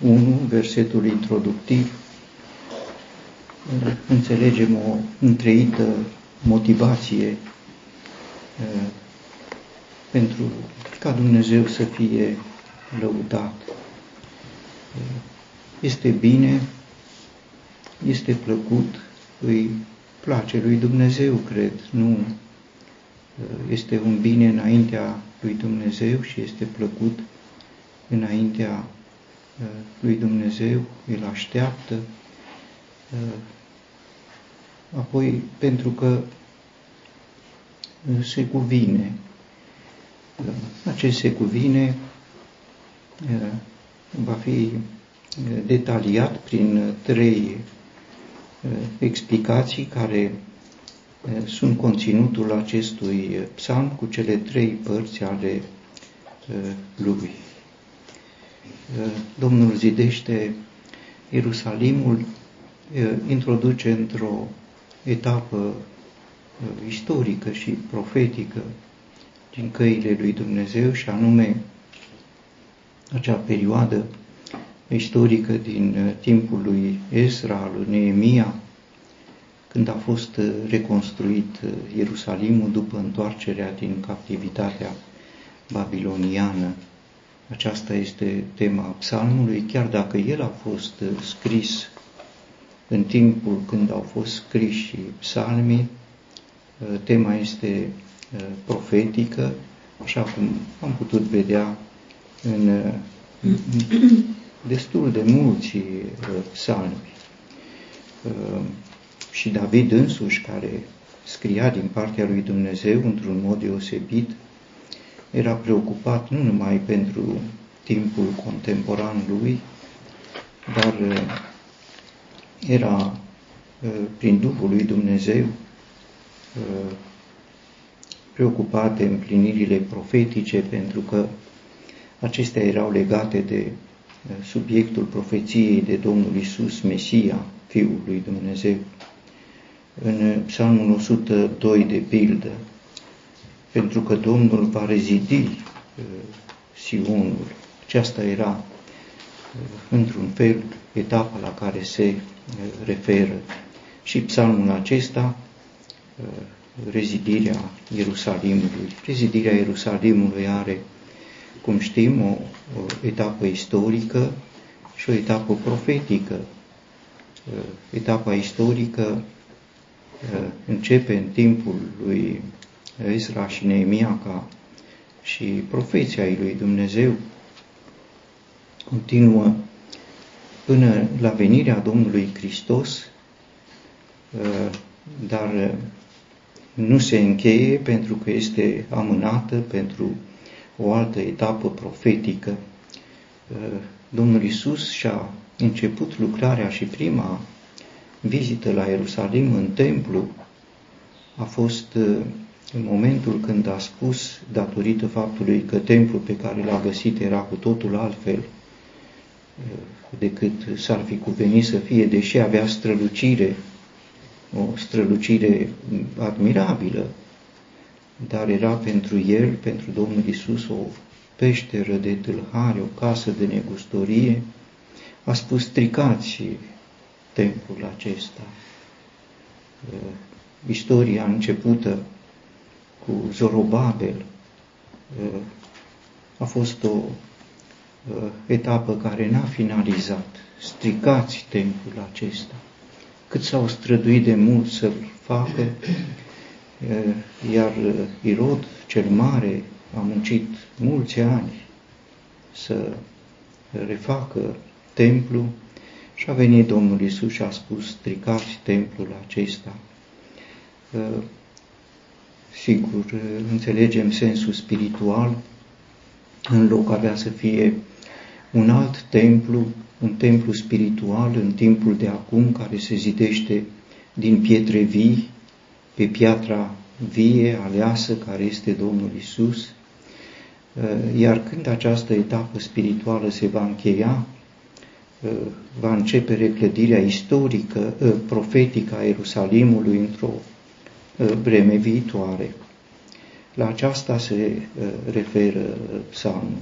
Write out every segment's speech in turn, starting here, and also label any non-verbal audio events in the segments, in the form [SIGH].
1, versetul introductiv, înțelegem o întreită motivație pentru ca Dumnezeu să fie lăudat. Este bine, este plăcut, îi place lui Dumnezeu, cred, nu este un bine înaintea lui Dumnezeu și este plăcut înaintea uh, lui Dumnezeu, îl așteaptă. Uh, apoi, pentru că uh, se cuvine, acest se cuvine va fi detaliat prin trei explicații care sunt conținutul acestui psalm cu cele trei părți ale lui. Domnul zidește Ierusalimul, introduce într-o etapă istorică și profetică din căile lui Dumnezeu și anume acea perioadă istorică din timpul lui Ezra, lui Neemia, când a fost reconstruit Ierusalimul după întoarcerea din captivitatea babiloniană. Aceasta este tema psalmului, chiar dacă el a fost scris în timpul când au fost scriși psalmii, tema este profetică, așa cum am putut vedea în destul de mulți psalmi. Și David însuși, care scria din partea lui Dumnezeu într-un mod deosebit, era preocupat nu numai pentru timpul contemporan lui, dar uh, era uh, prin Duhul lui Dumnezeu uh, preocupat de împlinirile profetice, pentru că acestea erau legate de subiectul profeției de Domnul Isus, Mesia, Fiul lui Dumnezeu. În Psalmul 102 de pildă, pentru că Domnul va rezidi uh, Sionul. Aceasta era, uh, într-un fel, etapa la care se uh, referă. Și psalmul acesta, rezidirea Ierusalimului. Rezidirea Ierusalimului are, cum știm, o, o etapă istorică și o etapă profetică. Etapa istorică începe în timpul lui Ezra și Neemia ca și profeția lui Dumnezeu. Continuă. Până la venirea Domnului Hristos, uh, dar uh, nu se încheie pentru că este amânată pentru o altă etapă profetică. Uh, Domnul Isus și-a început lucrarea și prima vizită la Ierusalim în templu. A fost în momentul când a spus, datorită faptului că templul pe care l-a găsit era cu totul altfel uh, decât s-ar fi cuvenit să fie, deși avea strălucire, o strălucire admirabilă, dar era pentru el, pentru Domnul Isus, o peșteră de tâlhare, o casă de negustorie, a spus stricați templul acesta. Uh, istoria începută cu Zorobabel uh, a fost o uh, etapă care n-a finalizat. Stricați templul acesta. Cât s-au străduit de mult să-l facă, uh, iar Irod cel Mare a muncit mulți ani să refacă templul și a venit Domnul Isus și a spus, stricați templul acesta. Sigur, înțelegem sensul spiritual, în loc avea să fie un alt templu, un templu spiritual în timpul de acum care se zidește din pietre vii, pe piatra vie, aleasă, care este Domnul Isus. Iar când această etapă spirituală se va încheia, va începe reclădirea istorică, profetică a Ierusalimului într-o Uh, vreme viitoare. La aceasta se uh, referă uh, psalmul.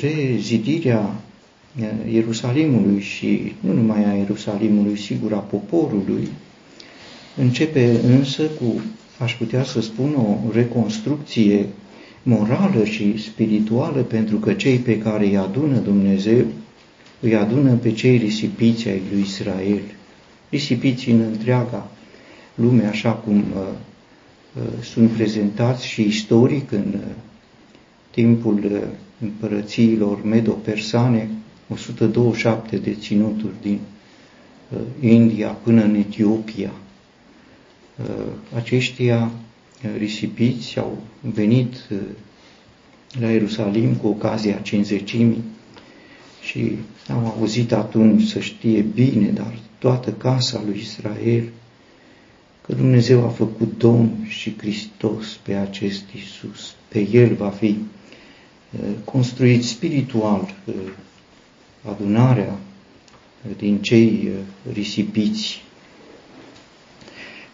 rezidirea Ierusalimului și nu numai a Ierusalimului, sigur a poporului, începe însă cu, aș putea să spun, o reconstrucție morală și spirituală, pentru că cei pe care îi adună Dumnezeu, îi adună pe cei risipiți ai lui Israel, risipiți în întreaga lume, așa cum uh, uh, sunt prezentați și istoric în uh, timpul uh, împărățiilor medo-persane, 127 de ținuturi din uh, India până în Etiopia. Uh, aceștia uh, risipiți au venit la Ierusalim cu ocazia cinzecimii și am auzit atunci să știe bine, dar toată casa lui Israel, că Dumnezeu a făcut Domn și Hristos pe acest Isus. Pe El va fi construit spiritual adunarea din cei uh, risipiți.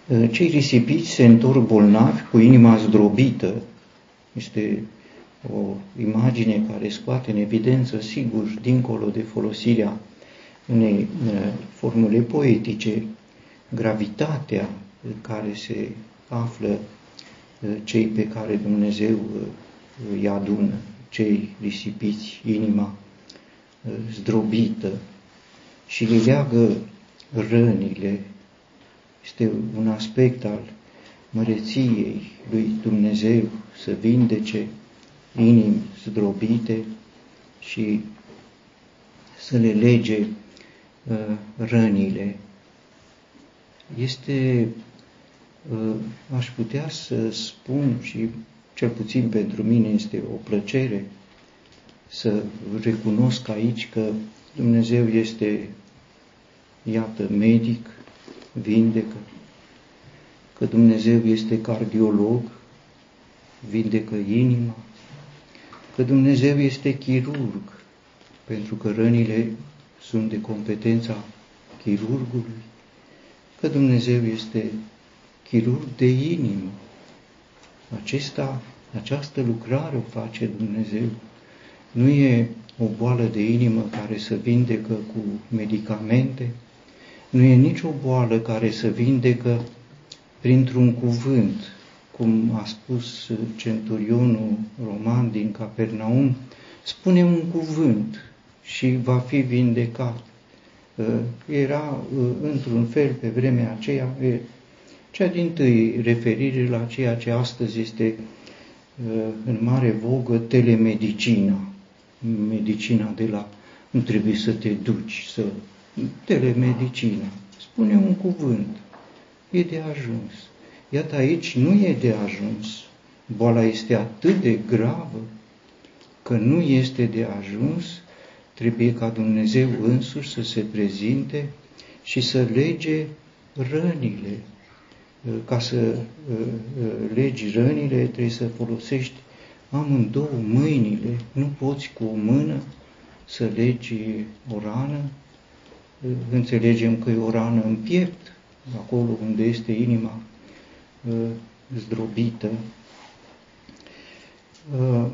Uh, cei risipiți se întorc bolnavi cu inima zdrobită. Este o imagine care scoate în evidență, sigur, dincolo de folosirea unei uh, formule poetice, gravitatea în care se află cei pe care Dumnezeu îi adună, cei risipiți, inima zdrobită și le leagă rănile. Este un aspect al măreției lui Dumnezeu să vindece inimi zdrobite și să le lege uh, rănile. Este, uh, aș putea să spun și cel puțin pentru mine este o plăcere să recunosc aici că Dumnezeu este, iată, medic, vindecă, că Dumnezeu este cardiolog, vindecă inima, că Dumnezeu este chirurg, pentru că rănile sunt de competența chirurgului, că Dumnezeu este chirurg de inimă. Acesta, această lucrare o face Dumnezeu nu e o boală de inimă care să vindecă cu medicamente, nu e nicio boală care să vindecă printr-un cuvânt, cum a spus centurionul roman din Capernaum, spune un cuvânt și va fi vindecat. Uh, era, uh, într-un fel, pe vremea aceea, cea din tâi referire la ceea ce astăzi este uh, în mare vogă, telemedicina medicina de la nu trebuie să te duci, să telemedicina. Spune un cuvânt. E de ajuns. Iată aici nu e de ajuns. Boala este atât de gravă că nu este de ajuns, trebuie ca Dumnezeu însuși să se prezinte și să lege rănile. Ca să uh, uh, legi rănile, trebuie să folosești amândouă mâinile, nu poți cu o mână să legi o rană, înțelegem că e o rană în piept, acolo unde este inima uh, zdrobită. Uh,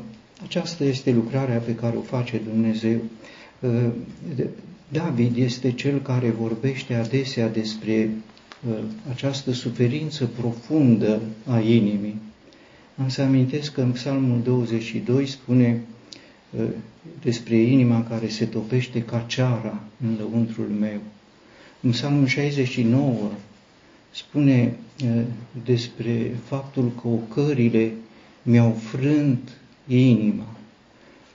aceasta este lucrarea pe care o face Dumnezeu. Uh, David este cel care vorbește adesea despre această suferință profundă a inimii am să amintesc că în Psalmul 22 spune uh, despre inima care se topește ca ceara în lăuntrul meu. În Psalmul 69 spune uh, despre faptul că ocările mi-au frânt inima.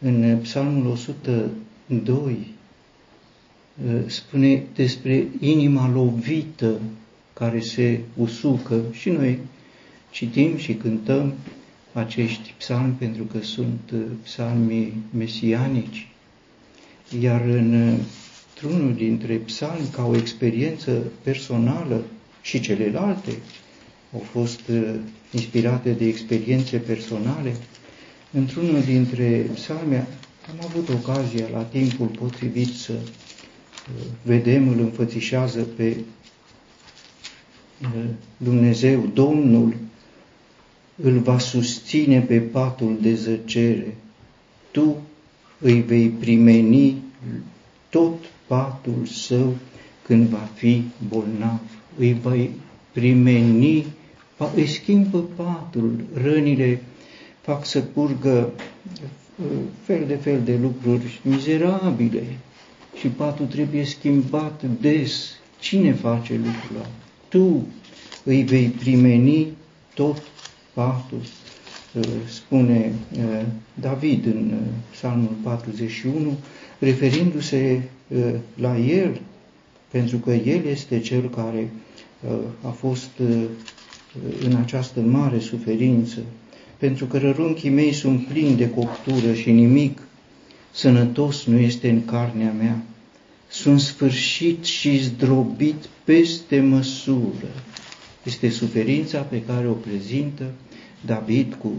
În Psalmul 102 uh, spune despre inima lovită care se usucă și noi citim și cântăm acești psalmi pentru că sunt uh, psalmi mesianici. Iar în, uh, într-unul dintre psalmi, ca o experiență personală și celelalte au fost uh, inspirate de experiențe personale, într-unul dintre psalmi am avut ocazia la timpul potrivit să vedem, îl înfățișează pe Dumnezeu, Domnul, îl va susține pe patul de zăcere. Tu îi vei primeni tot patul său când va fi bolnav. Îi vei primeni, îi schimbă patul, rănile fac să curgă uh, fel de fel de lucruri mizerabile și patul trebuie schimbat des. Cine face lucrul Tu îi vei primeni tot patul, uh, spune uh, David în Psalmul 41, referindu-se la el, pentru că el este cel care a fost în această mare suferință, pentru că rărunchii mei sunt plini de coptură și nimic sănătos nu este în carnea mea. Sunt sfârșit și zdrobit peste măsură. Este suferința pe care o prezintă David cu,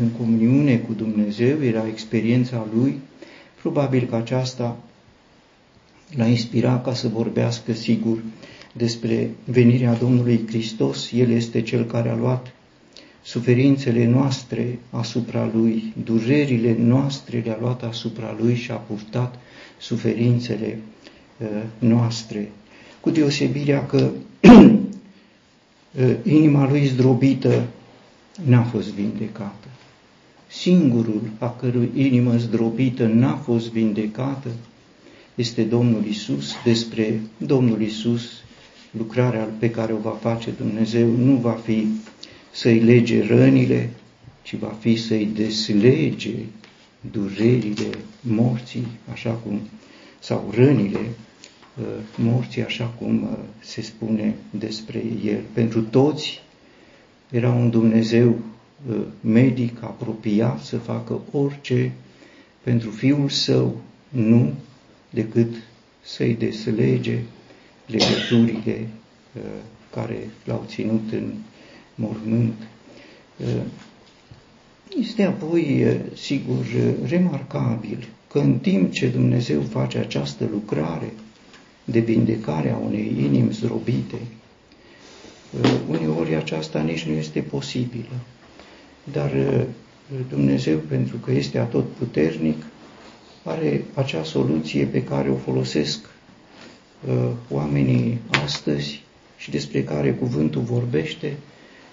în comuniune cu Dumnezeu, era experiența lui. Probabil că aceasta l-a inspirat ca să vorbească sigur despre venirea Domnului Hristos. El este cel care a luat suferințele noastre asupra Lui, durerile noastre le-a luat asupra Lui și a purtat suferințele uh, noastre. Cu deosebirea că [CLEARS THROAT] uh, inima Lui zdrobită n-a fost vindecată. Singurul a cărui inimă zdrobită n-a fost vindecată este Domnul Isus. Despre Domnul Isus, lucrarea pe care o va face Dumnezeu nu va fi să-i lege rănile, ci va fi să-i deslege durerile morții, așa cum, sau rănile uh, morții, așa cum uh, se spune despre el. Pentru toți era un Dumnezeu uh, medic apropiat să facă orice pentru Fiul Său, nu decât să-i deslege legăturile care l-au ținut în mormânt. Este apoi, sigur, remarcabil că în timp ce Dumnezeu face această lucrare de vindecare a unei inimi zdrobite, uneori aceasta nici nu este posibilă. Dar Dumnezeu, pentru că este atot puternic, are acea soluție pe care o folosesc oamenii astăzi și despre care cuvântul vorbește,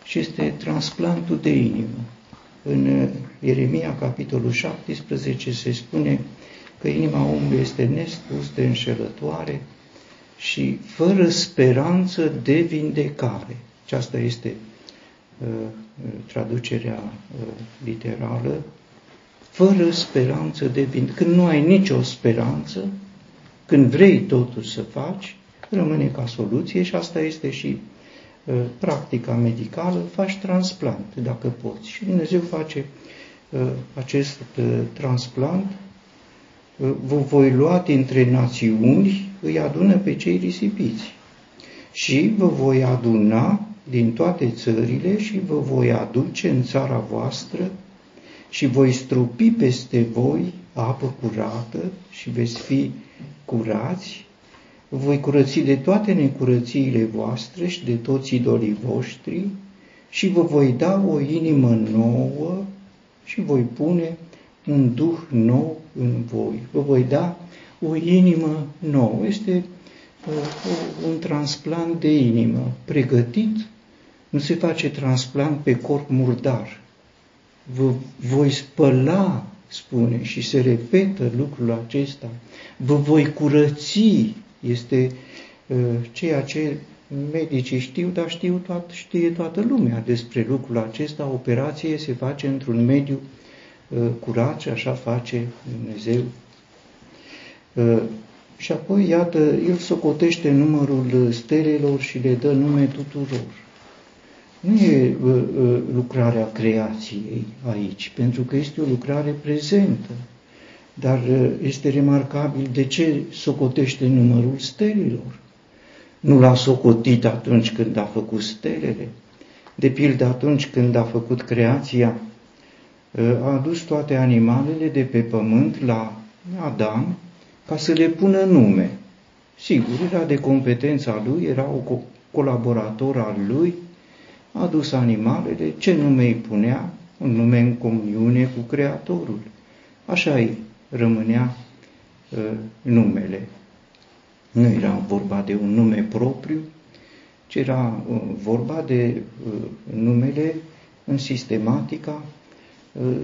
și este transplantul de inimă. În uh, Ieremia, capitolul 17, se spune că inima omului este nespus de înșelătoare și fără speranță de vindecare. Aceasta este uh, traducerea uh, literală. Fără speranță de vindecare. Când nu ai nicio speranță, când vrei totuși să faci, rămâne ca soluție și asta este și Uh, practica medicală, faci transplant, dacă poți. Și Dumnezeu face uh, acest uh, transplant, vă voi lua dintre națiuni, îi adună pe cei risipiți. Și vă voi aduna din toate țările și vă voi aduce în țara voastră și voi strupi peste voi apă curată și veți fi curați voi curăți de toate necurățiile voastre și de toți idolii voștri și vă voi da o inimă nouă și voi pune un duh nou în voi. Vă voi da o inimă nouă. Este uh, un transplant de inimă pregătit. Nu se face transplant pe corp murdar. Vă voi spăla, spune, și se repetă lucrul acesta. Vă voi curăți este uh, ceea ce medicii știu, dar știu toat, știe toată lumea despre lucrul acesta. Operație se face într-un mediu uh, curat și așa face Dumnezeu. Uh, și apoi, iată, el socotește numărul stelelor și le dă nume tuturor. Nu e lucrarea creației aici, pentru că este o lucrare prezentă. Dar uh, este remarcabil de ce socotește numărul stelilor. Nu l-a socotit atunci când a făcut stelele. De pildă atunci când a făcut creația, uh, a adus toate animalele de pe pământ la Adam ca să le pună nume. Sigur, era de competența lui, era o colaborator al lui, a adus animalele, ce nume îi punea? Un nume în comuniune cu Creatorul. Așa e rămânea numele. Nu era vorba de un nume propriu, ci era vorba de numele în sistematica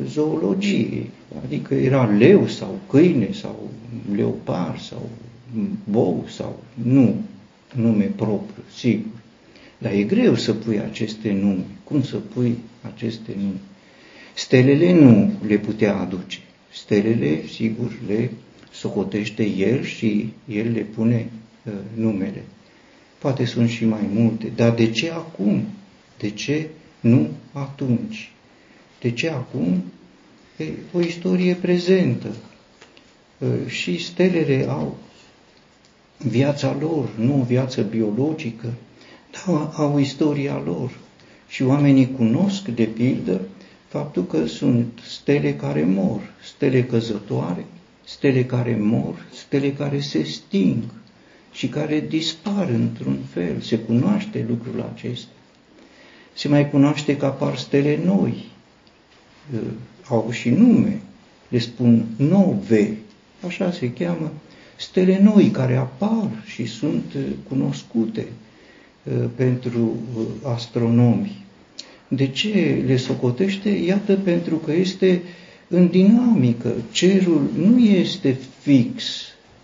zoologiei, adică era leu sau câine sau leopard sau bou sau nu nume propriu, sigur. Dar e greu să pui aceste nume. Cum să pui aceste nume? Stelele nu le putea aduce. Stelele, sigur, le socotește el și el le pune uh, numele. Poate sunt și mai multe, dar de ce acum? De ce nu atunci? De ce acum? E o istorie prezentă. Uh, și stelele au viața lor, nu o viață biologică, dar au istoria lor. Și oamenii cunosc, de pildă, faptul că sunt stele care mor, stele căzătoare, stele care mor, stele care se sting și care dispar într-un fel. Se cunoaște lucrul acesta. Se mai cunoaște că apar stele noi. Au și nume. Le spun nove. Așa se cheamă stele noi care apar și sunt uh, cunoscute uh, pentru uh, astronomi. De ce le socotește? Iată pentru că este în dinamică. Cerul nu este fix.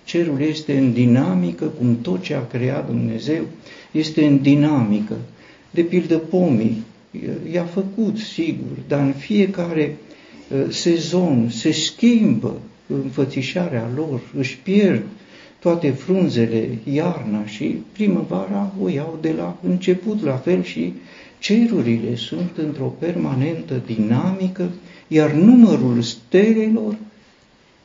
Cerul este în dinamică, cum tot ce a creat Dumnezeu este în dinamică. De pildă pomii, i-a făcut, sigur, dar în fiecare sezon se schimbă înfățișarea lor, își pierd toate frunzele iarna și primăvara o iau de la început, la fel și cerurile sunt într-o permanentă dinamică, iar numărul stelelor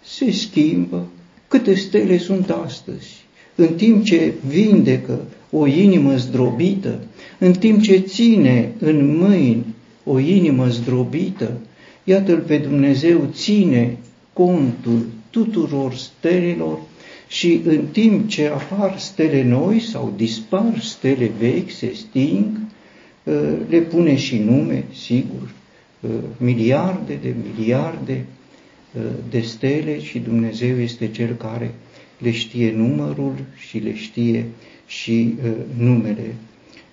se schimbă. Câte stele sunt astăzi? În timp ce vindecă o inimă zdrobită, în timp ce ține în mâini o inimă zdrobită, iată-L pe Dumnezeu ține contul tuturor stelelor și în timp ce apar stele noi sau dispar stele vechi, se sting, uh, le pune și nume, sigur, uh, miliarde de miliarde uh, de stele și Dumnezeu este Cel care le știe numărul și le știe și numele.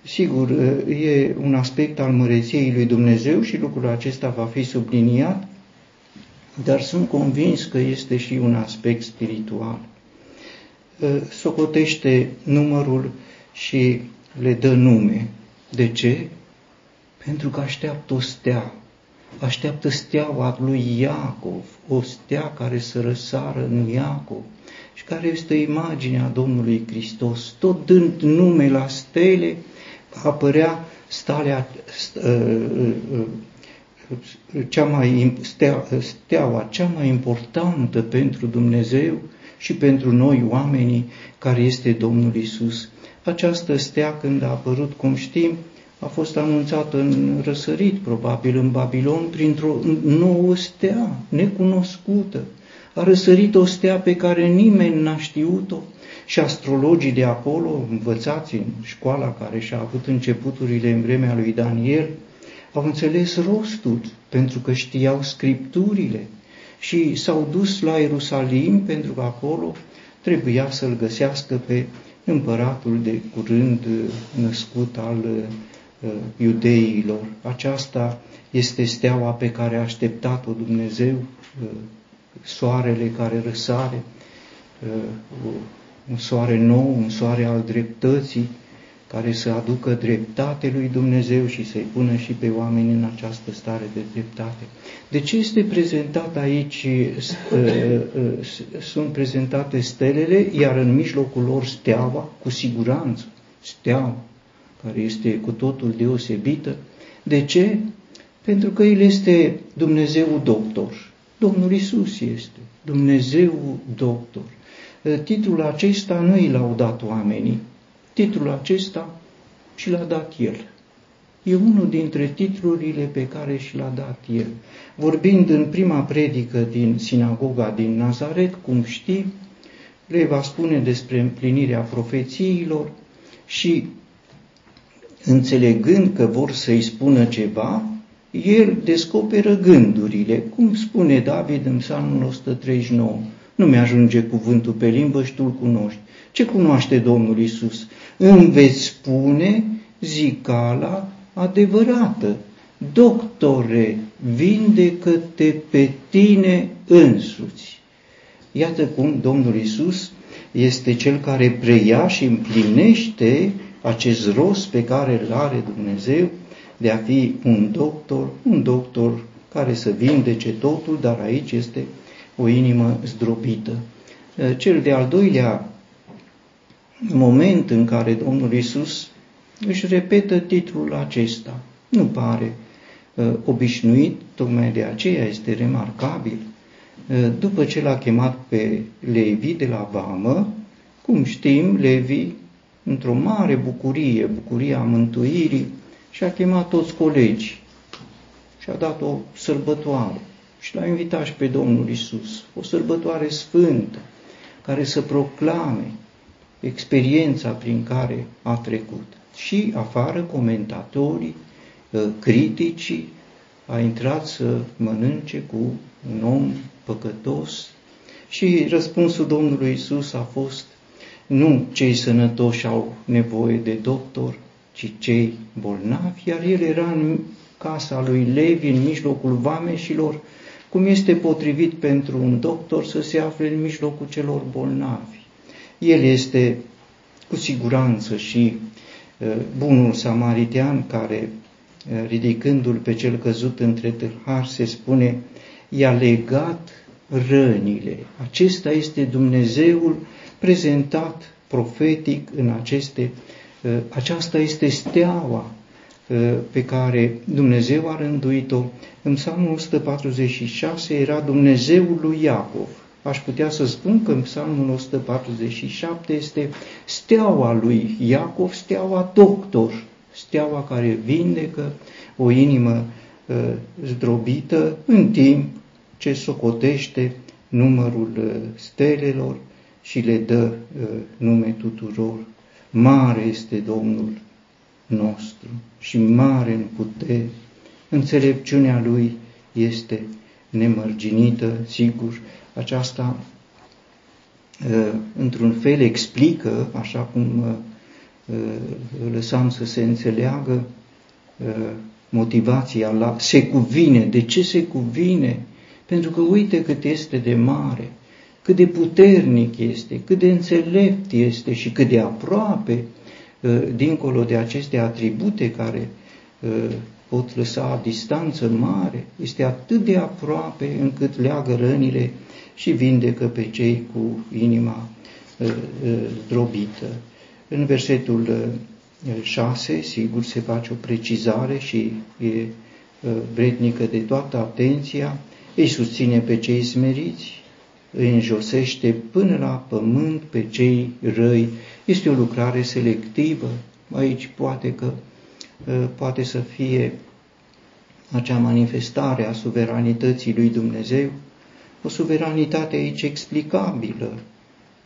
Sigur, e un aspect al măreției lui Dumnezeu și lucrul acesta va fi subliniat, dar sunt convins că este și un aspect spiritual socotește numărul și le dă nume. De ce? Pentru că așteaptă o stea. Așteaptă steaua lui Iacov, o stea care să răsară în Iacov și care este imaginea Domnului Hristos. Tot dând nume la stele, apărea stalea, cea mai, steaua cea mai importantă pentru Dumnezeu, și pentru noi oamenii care este Domnul Isus. Această stea când a apărut, cum știm, a fost anunțată în răsărit, probabil în Babilon, printr-o nouă stea necunoscută. A răsărit o stea pe care nimeni n-a știut-o și astrologii de acolo, învățați în școala care și-a avut începuturile în vremea lui Daniel, au înțeles rostul pentru că știau scripturile și s-au dus la Ierusalim pentru că acolo trebuia să-l găsească pe împăratul de curând născut al uh, iudeilor. Aceasta este steaua pe care a așteptat-o Dumnezeu, uh, soarele care răsare, uh, un soare nou, un soare al dreptății, care să aducă dreptate lui Dumnezeu și să-i pună și pe oameni în această stare de dreptate. De ce este prezentat aici, uh, uh, sunt prezentate stelele, iar în mijlocul lor steaua, cu siguranță, steaua, care este cu totul deosebită. De ce? Pentru că El este Dumnezeu doctor. Domnul Isus este Dumnezeu doctor. Uh, titlul acesta nu i l-au dat oamenii, titlul acesta și l-a dat El. E unul dintre titlurile pe care și l-a dat El. Vorbind în prima predică din sinagoga din Nazaret, cum știi, le va spune despre împlinirea profețiilor și înțelegând că vor să-i spună ceva, el descoperă gândurile, cum spune David în psalmul 139. Nu mi-ajunge cuvântul pe limbă și tu-l cunoști. Ce cunoaște Domnul Isus? Îmi veți spune zicala adevărată. Doctore, vindecă-te pe tine însuți. Iată cum Domnul Isus este cel care preia și împlinește acest rost pe care îl are Dumnezeu de a fi un doctor, un doctor care să vindece totul, dar aici este o inimă zdrobită. Cel de-al doilea moment în care Domnul Isus își repetă titlul acesta. Nu pare uh, obișnuit, tocmai de aceea este remarcabil. Uh, după ce l-a chemat pe Levi de la Vamă, cum știm, Levi, într-o mare bucurie, bucuria mântuirii, și-a chemat toți colegii și a dat o sărbătoare și l-a invitat și pe Domnul Isus, o sărbătoare sfântă, care să proclame experiența prin care a trecut. Și afară comentatorii, ă, criticii, a intrat să mănânce cu un om păcătos și răspunsul Domnului Isus a fost nu cei sănătoși au nevoie de doctor, ci cei bolnavi, iar el era în casa lui Levi, în mijlocul vameșilor, cum este potrivit pentru un doctor să se afle în mijlocul celor bolnavi. El este cu siguranță și uh, bunul samaritean care, uh, ridicându-l pe cel căzut între tâlhari, se spune, i-a legat rănile. Acesta este Dumnezeul prezentat profetic în aceste, uh, aceasta este steaua pe care Dumnezeu a rânduit-o. În Psalmul 146 era Dumnezeul lui Iacov aș putea să spun că în Psalmul 147 este steaua lui Iacov, steaua doctor, steaua care vindecă o inimă uh, zdrobită în timp ce socotește numărul uh, stelelor și le dă uh, nume tuturor. Mare este Domnul nostru și mare în putere. Înțelepciunea Lui este nemărginită, sigur, aceasta ă, într-un fel explică, așa cum ă, ă, lăsam să se înțeleagă, motivația la se cuvine. De ce se cuvine? Pentru că uite cât este de mare, cât de puternic este, cât de înțelept este și cât de aproape, dincolo de aceste atribute care pot lăsa distanță mare, este atât de aproape încât leagă rănile și vindecă pe cei cu inima uh, uh, zdrobită. În versetul 6, uh, sigur, se face o precizare și e vrednică de toată atenția, îi susține pe cei smeriți, îi înjosește până la pământ pe cei răi. Este o lucrare selectivă. Aici poate că poate să fie acea manifestare a suveranității lui Dumnezeu, o suveranitate aici explicabilă.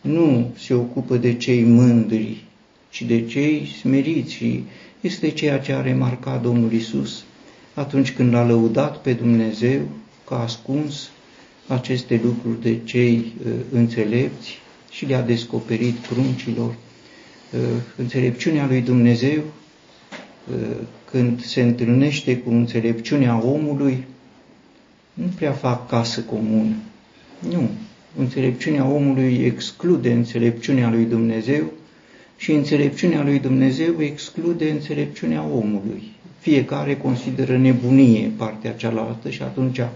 Nu se ocupă de cei mândri, ci de cei smeriți și este ceea ce a remarcat Domnul Isus atunci când l-a lăudat pe Dumnezeu că a ascuns aceste lucruri de cei uh, înțelepți și le-a descoperit pruncilor. Uh, înțelepciunea lui Dumnezeu, uh, când se întâlnește cu înțelepciunea omului, nu prea fac casă comună. Nu. Înțelepciunea omului exclude înțelepciunea lui Dumnezeu și înțelepciunea lui Dumnezeu exclude înțelepciunea omului. Fiecare consideră nebunie partea cealaltă și atunci uh,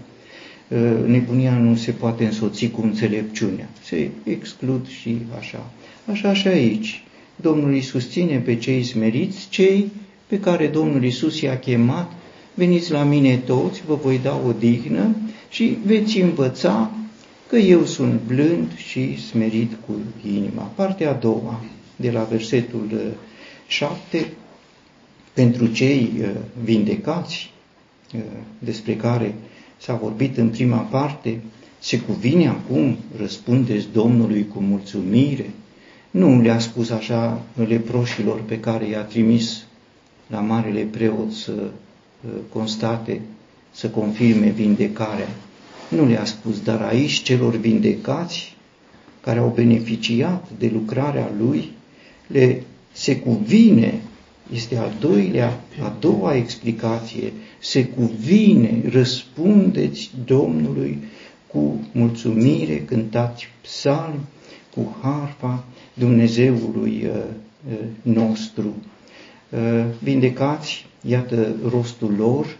nebunia nu se poate însoți cu înțelepciunea. Se exclud și așa. Așa și aici. Domnul îi susține pe cei smeriți, cei pe care Domnul Isus i-a chemat veniți la mine toți, vă voi da o dignă și veți învăța că eu sunt blând și smerit cu inima. Partea a doua, de la versetul 7, uh, pentru cei uh, vindecați, uh, despre care s-a vorbit în prima parte, se cuvine acum, răspundeți Domnului cu mulțumire. Nu le-a spus așa leproșilor pe care i-a trimis la marele preot să Uh, constate să confirme vindecarea. Nu le-a spus, dar aici celor vindecați, care au beneficiat de lucrarea lui, le se cuvine, este a doilea, a doua explicație, se cuvine, răspundeți Domnului cu mulțumire, cântați psalmi, cu harfa Dumnezeului uh, uh, nostru. Uh, vindecați, iată rostul lor,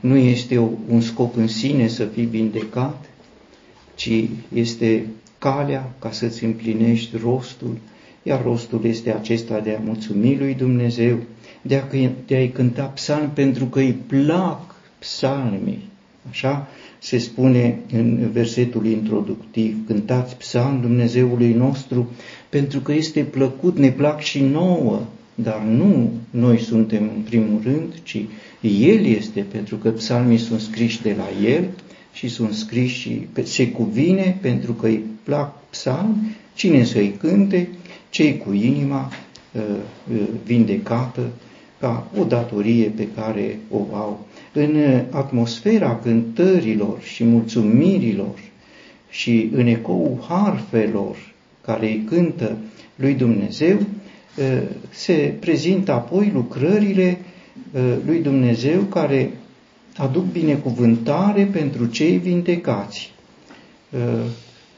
nu este un scop în sine să fii vindecat, ci este calea ca să-ți împlinești rostul, iar rostul este acesta de a mulțumi lui Dumnezeu, de, a, de a-i cânta psalmi pentru că îi plac psalmii. Așa se spune în versetul introductiv, cântați psalm Dumnezeului nostru pentru că este plăcut, ne plac și nouă, dar nu noi suntem în primul rând, ci El este, pentru că psalmii sunt scriși de la El și sunt scriși și se cuvine pentru că îi plac psalmi, cine să-i cânte, cei cu inima uh, uh, vindecată ca o datorie pe care o au. În atmosfera cântărilor și mulțumirilor și în ecou harfelor care îi cântă lui Dumnezeu, uh, se prezintă apoi lucrările lui Dumnezeu care aduc binecuvântare pentru cei vindecați.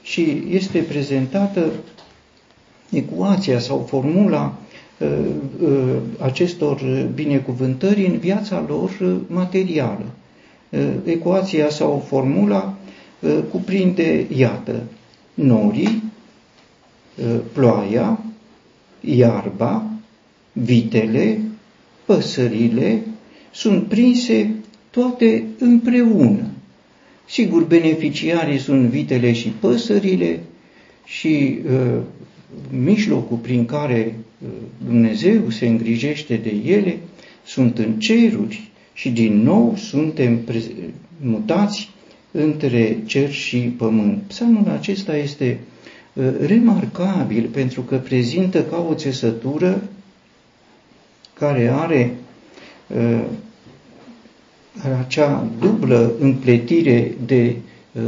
Și este prezentată ecuația sau formula uh, uh, acestor binecuvântări în viața lor uh, materială. Ecuația sau formula cuprinde, iată, norii, ploaia, iarba, vitele, păsările, sunt prinse toate împreună. Sigur, beneficiarii sunt vitele și păsările și uh, mijlocul prin care uh, Dumnezeu se îngrijește de ele sunt în ceruri și din nou suntem mutați între cer și pământ. Psalmul acesta este uh, remarcabil pentru că prezintă ca o țesătură care are uh, acea dublă împletire de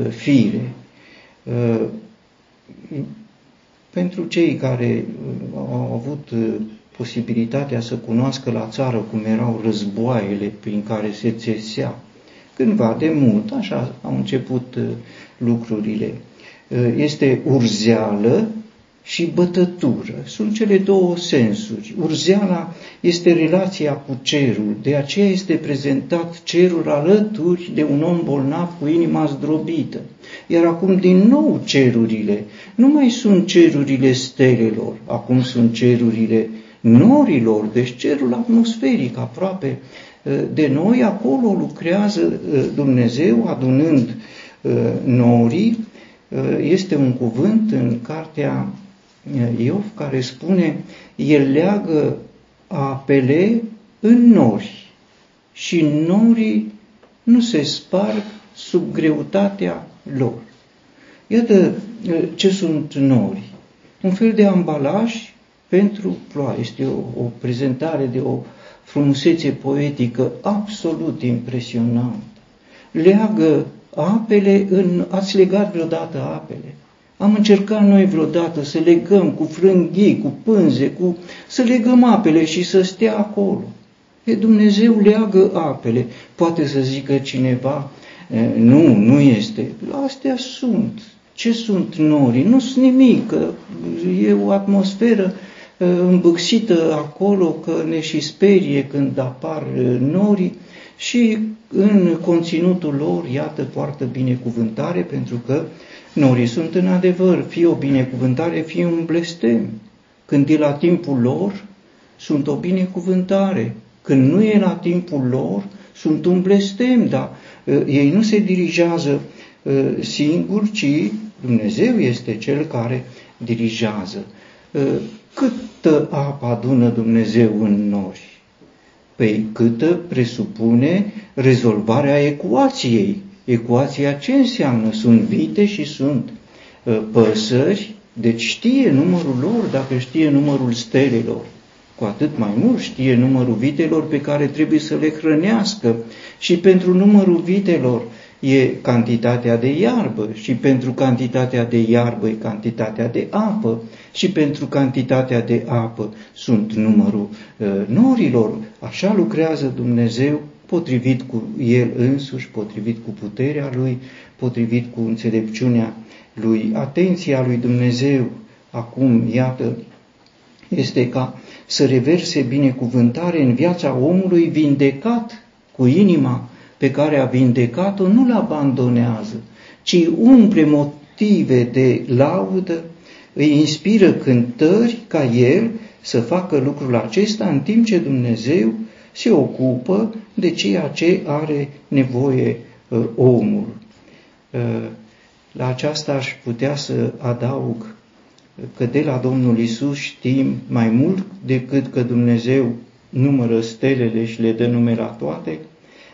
fire pentru cei care uh, au avut uh, posibilitatea să cunoască la țară cum erau războaiele prin care se țesea, cândva de mult, așa au început uh, lucrurile. Este urzeală și bătătură. Sunt cele două sensuri. Urzeala este relația cu cerul, de aceea este prezentat cerul alături de un om bolnav cu inima zdrobită. Iar acum din nou cerurile, nu mai sunt cerurile stelelor, acum sunt cerurile norilor, deci cerul atmosferic aproape ă, de noi, acolo lucrează ă, Dumnezeu adunând ă, norii, este un cuvânt în cartea Iov care spune, el leagă apele în nori și norii nu se sparg sub greutatea lor. Iată ce sunt nori. Un fel de ambalaj pentru ploaie. Este o, o prezentare de o frumusețe poetică absolut impresionantă. Leagă apele în... Ați legat vreodată apele? Am încercat noi vreodată să legăm cu frânghii, cu pânze, cu... să legăm apele și să stea acolo. E Dumnezeu leagă apele. Poate să zică cineva, nu, nu este. Astea sunt. Ce sunt norii? Nu sunt nimic. E o atmosferă îmbâxită acolo, că ne și sperie când apar norii și în conținutul lor, iată, poartă binecuvântare pentru că Norii sunt în adevăr fie o binecuvântare, fie un blestem. Când e la timpul lor, sunt o binecuvântare. Când nu e la timpul lor, sunt un blestem, dar uh, ei nu se dirigează uh, singuri, ci Dumnezeu este Cel care dirigează. Uh, câtă apă adună Dumnezeu în nori? Păi câtă presupune rezolvarea ecuației ecuația ce înseamnă. Sunt vite și sunt uh, păsări, deci știe numărul lor dacă știe numărul stelelor. cu atât mai mult știe numărul vitelor pe care trebuie să le hrănească și pentru numărul vitelor e cantitatea de iarbă și pentru cantitatea de iarbă e cantitatea de apă și pentru cantitatea de apă sunt numărul uh, norilor. Așa lucrează Dumnezeu potrivit cu El însuși, potrivit cu puterea Lui, potrivit cu înțelepciunea Lui. Atenția Lui Dumnezeu acum, iată, este ca să reverse binecuvântare în viața omului vindecat cu inima pe care a vindecat-o, nu-l abandonează, ci umple motive de laudă, îi inspiră cântări ca el să facă lucrul acesta în timp ce Dumnezeu se ocupă de ceea ce are nevoie uh, omul. Uh, la aceasta aș putea să adaug că de la Domnul Isus știm mai mult decât că Dumnezeu numără stelele și le dă nume la toate,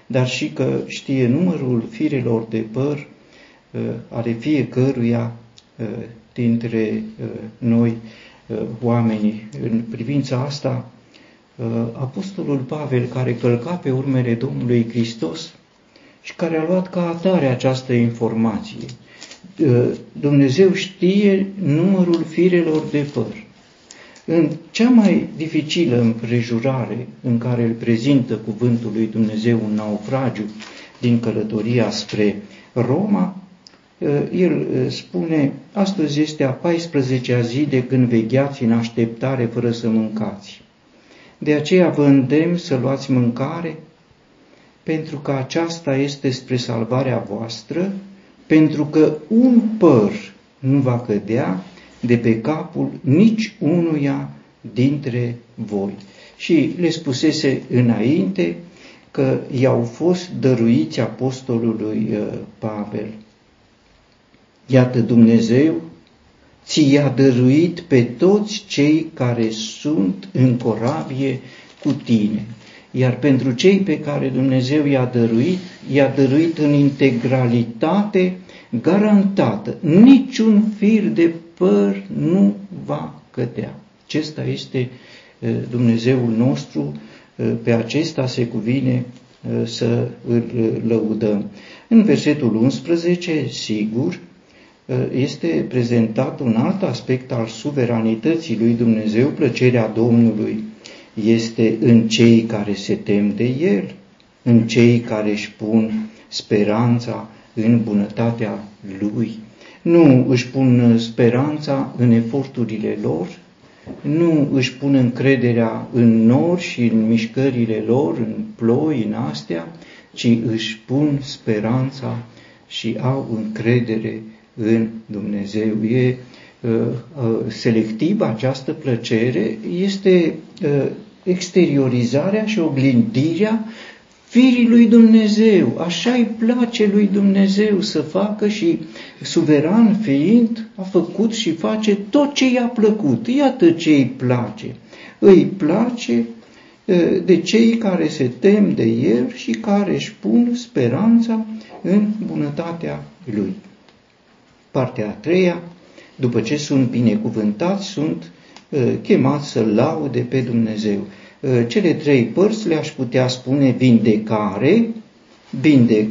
dar și că știe numărul firelor de păr uh, ale fiecăruia uh, dintre uh, noi oamenii. În privința asta, Apostolul Pavel, care călca pe urmele Domnului Hristos și care a luat ca atare această informație, Dumnezeu știe numărul firelor de păr. În cea mai dificilă împrejurare în care îl prezintă cuvântul lui Dumnezeu un naufragiu din călătoria spre Roma, el spune, astăzi este a 14-a zi de când vegheați în așteptare fără să mâncați. De aceea vă îndemn să luați mâncare, pentru că aceasta este spre salvarea voastră pentru că un păr nu va cădea de pe capul nici unuia dintre voi. Și le spusese înainte că i-au fost dăruiți apostolului uh, Pavel. Iată Dumnezeu ți-a dăruit pe toți cei care sunt în corabie cu tine. Iar pentru cei pe care Dumnezeu i-a dăruit, i-a dăruit în integralitate garantată. Niciun fir de păr nu va cădea. Acesta este Dumnezeul nostru, pe acesta se cuvine să îl lăudăm. În versetul 11, sigur, este prezentat un alt aspect al suveranității lui Dumnezeu, plăcerea Domnului este în cei care se tem de El, în cei care își pun speranța în bunătatea Lui. Nu își pun speranța în eforturile lor, nu își pun încrederea în nori și în mișcările lor, în ploi, în astea, ci își pun speranța și au încredere în Dumnezeu. E uh, uh, selectiv această plăcere, este uh, exteriorizarea și oglindirea firii lui Dumnezeu. Așa îi place lui Dumnezeu să facă și suveran fiind a făcut și face tot ce i-a plăcut. Iată ce îi place. Îi place de cei care se tem de El și care își pun speranța în bunătatea Lui. Partea a treia, după ce sunt binecuvântați, sunt chemați să laude pe Dumnezeu. Cele trei părți le-aș putea spune vindecare, bine,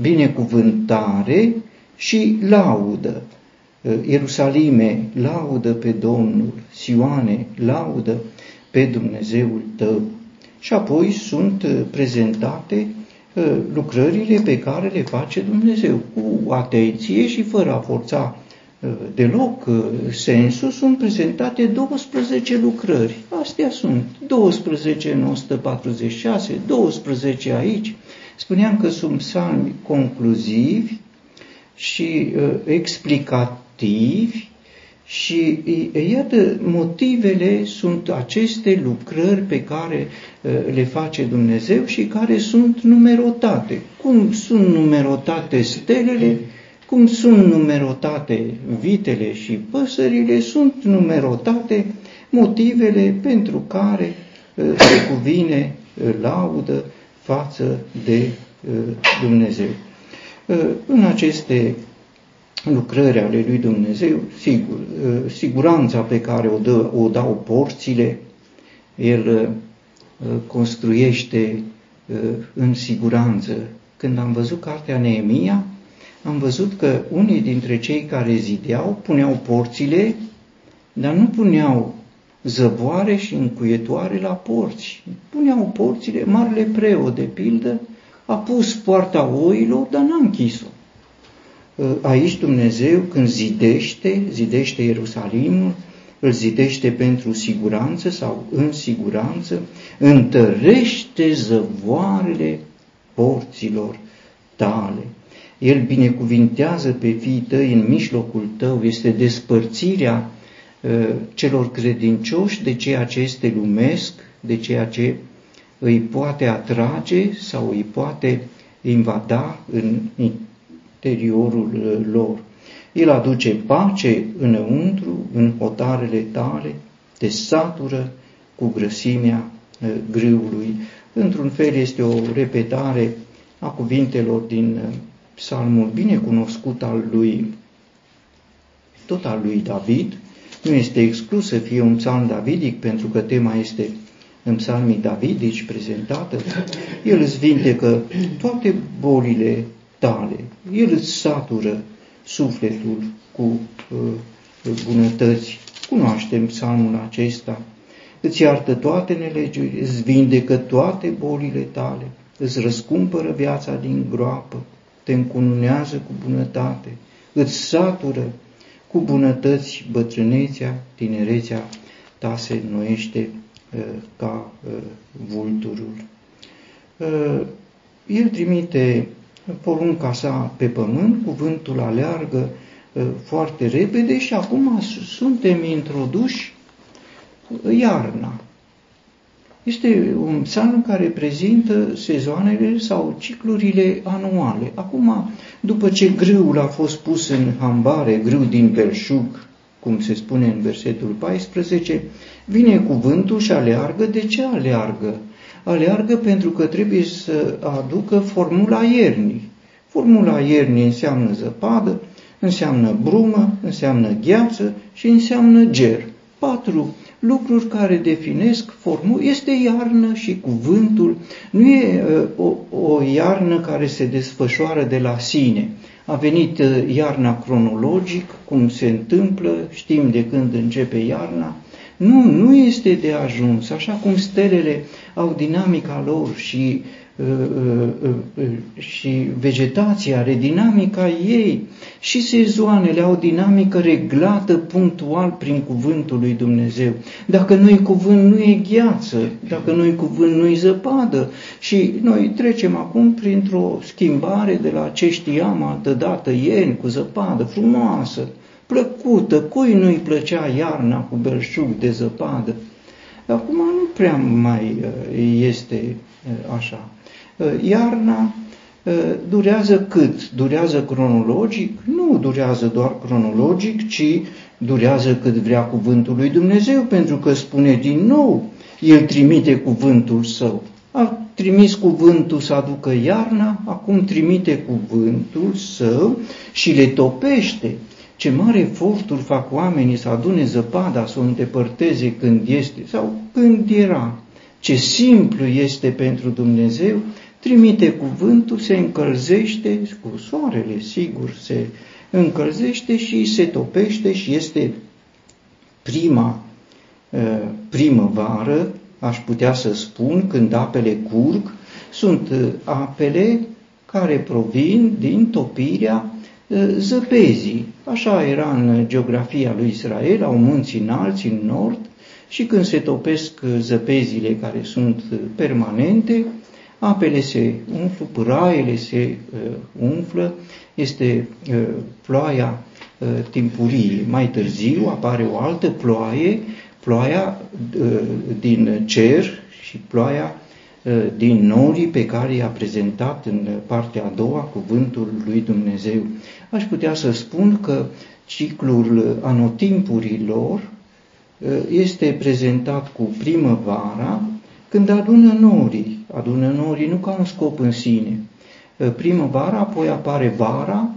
binecuvântare și laudă. Ierusalime, laudă pe Domnul, Sioane, laudă pe Dumnezeul tău. Și apoi sunt prezentate lucrările pe care le face Dumnezeu cu atenție și fără a forța deloc sensul, sunt prezentate 12 lucrări. Astea sunt 12 în 146, 12 aici. Spuneam că sunt psalmi concluzivi și uh, explicativi și iată, motivele sunt aceste lucrări pe care uh, le face Dumnezeu și care sunt numerotate. Cum sunt numerotate stelele, cum sunt numerotate vitele și păsările, sunt numerotate motivele pentru care uh, se cuvine uh, laudă față de uh, Dumnezeu. În aceste lucrări ale lui Dumnezeu, sigur, siguranța pe care o, dă, o dau porțile, el construiește în siguranță. Când am văzut cartea Neemia, am văzut că unii dintre cei care zideau puneau porțile, dar nu puneau zăvoare și încuietoare la porți. Puneau porțile, marele preot de pildă, a pus poarta oilor, dar n-a închis-o. Aici Dumnezeu când zidește, zidește Ierusalimul, îl zidește pentru siguranță sau în siguranță, întărește zăvoarele porților tale. El binecuvintează pe fiii tăi în mijlocul tău, este despărțirea uh, celor credincioși de ceea ce este lumesc, de ceea ce îi poate atrage sau îi poate invada în interiorul uh, lor. El aduce pace înăuntru, în hotarele tale, te satură cu grăsimea uh, grâului. Într-un fel este o repetare a cuvintelor din psalmul bine cunoscut al lui, tot al lui David, nu este exclus să fie un psalm davidic pentru că tema este în psalmii davidici prezentată, el îți vindecă toate bolile tale, el îți satură sufletul cu uh, bunătăți. Cunoaștem psalmul acesta, îți iartă toate nelegiurile, îți vindecă toate bolile tale, îți răscumpără viața din groapă, te încununează cu bunătate, îți satură cu bunătăți bătrânețea, tinerețea ta se înnoiește uh, ca uh, vulturul. Uh, el trimite porunca sa pe pământ, cuvântul aleargă uh, foarte repede și acum suntem introduși iarna. Este un psalm care prezintă sezoanele sau ciclurile anuale. Acum, după ce grâul a fost pus în hambare, grâu din belșug, cum se spune în versetul 14, vine cuvântul și aleargă. De ce aleargă? Aleargă pentru că trebuie să aducă formula iernii. Formula iernii înseamnă zăpadă, înseamnă brumă, înseamnă gheață și înseamnă ger. Patru lucruri care definesc formul. Este iarnă și cuvântul nu e uh, o, o iarnă care se desfășoară de la sine. A venit uh, iarna cronologic, cum se întâmplă, știm de când începe iarna. Nu, nu este de ajuns, așa cum stelele au dinamica lor și Uh, uh, uh, și vegetația are dinamica ei și sezoanele au dinamică reglată punctual prin cuvântul lui Dumnezeu. Dacă nu-i cuvânt, nu e gheață, dacă nu-i cuvânt, nu-i zăpadă. Și noi trecem acum printr-o schimbare de la ce știam altădată ieri cu zăpadă frumoasă, plăcută, cui nu-i plăcea iarna cu belșug de zăpadă. Acum nu prea mai este așa. Uh, iarna uh, durează cât? Durează cronologic? Nu durează doar cronologic, ci durează cât vrea cuvântul lui Dumnezeu, pentru că spune din nou, El trimite cuvântul său. A trimis cuvântul să aducă iarna, acum trimite cuvântul său și le topește. Ce mare eforturi fac oamenii să adune zăpada, să o îndepărteze când este sau când era. Ce simplu este pentru Dumnezeu trimite cuvântul, se încălzește cu soarele, sigur, se încălzește și se topește și este prima uh, primăvară, aș putea să spun, când apele curg, sunt uh, apele care provin din topirea uh, zăpezii. Așa era în geografia lui Israel, au munți înalți în nord și când se topesc zăpezile care sunt permanente, apele se umflă, pâraiele se uh, umflă, este uh, ploaia uh, timpurie. Mai târziu apare o altă ploaie, ploaia uh, din cer și ploaia uh, din norii pe care i-a prezentat în partea a doua cuvântul lui Dumnezeu. Aș putea să spun că ciclul anotimpurilor uh, este prezentat cu primăvara, când adună norii, adună norii nu ca un scop în sine. Primăvara, apoi apare vara,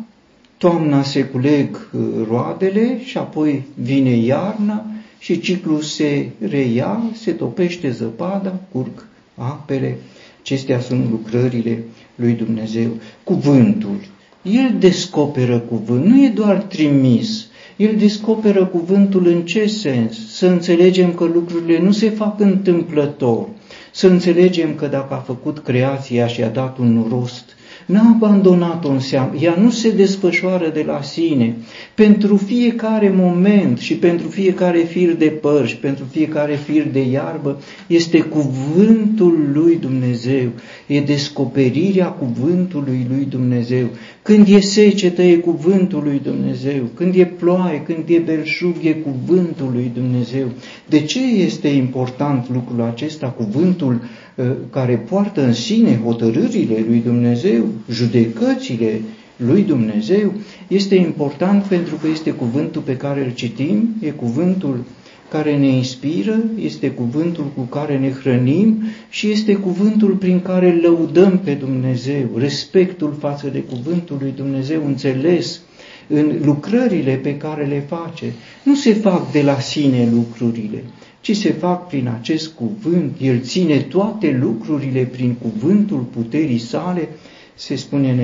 toamna se culeg uh, roadele și apoi vine iarna și ciclul se reia, se topește zăpada, curg apele. Acestea sunt lucrările lui Dumnezeu. Cuvântul. El descoperă cuvânt, nu e doar trimis. El descoperă cuvântul în ce sens? Să înțelegem că lucrurile nu se fac întâmplător. Să înțelegem că dacă a făcut creația și a dat un rost n-a abandonat-o în seamă, ea nu se desfășoară de la sine. Pentru fiecare moment și pentru fiecare fir de păr și pentru fiecare fir de iarbă este cuvântul lui Dumnezeu, e descoperirea cuvântului lui Dumnezeu. Când e secetă, e cuvântul lui Dumnezeu. Când e ploaie, când e belșug, e cuvântul lui Dumnezeu. De ce este important lucrul acesta, cuvântul uh, care poartă în sine hotărârile lui Dumnezeu, judecățile lui Dumnezeu? Este important pentru că este cuvântul pe care îl citim, e cuvântul care ne inspiră, este cuvântul cu care ne hrănim și este cuvântul prin care lăudăm pe Dumnezeu, respectul față de cuvântul lui Dumnezeu înțeles în lucrările pe care le face. Nu se fac de la sine lucrurile, ci se fac prin acest cuvânt. El ține toate lucrurile prin cuvântul puterii sale, se spune în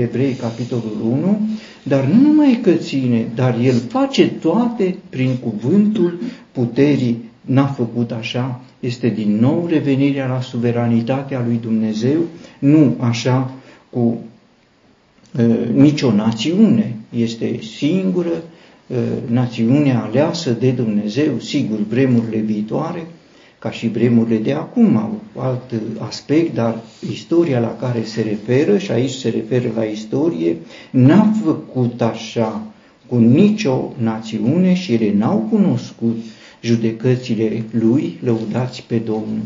Evrei capitolul 1, dar nu numai că ține, dar el face toate prin cuvântul puterii. N-a făcut așa, este din nou revenirea la suveranitatea lui Dumnezeu, nu așa cu uh, nicio națiune. Este singură uh, națiunea aleasă de Dumnezeu, sigur, vremurile viitoare, ca și vremurile de acum au alt aspect, dar istoria la care se referă, și aici se referă la istorie, n-a făcut așa cu nicio națiune și ele n-au cunoscut judecățile lui, lăudați pe Domnul.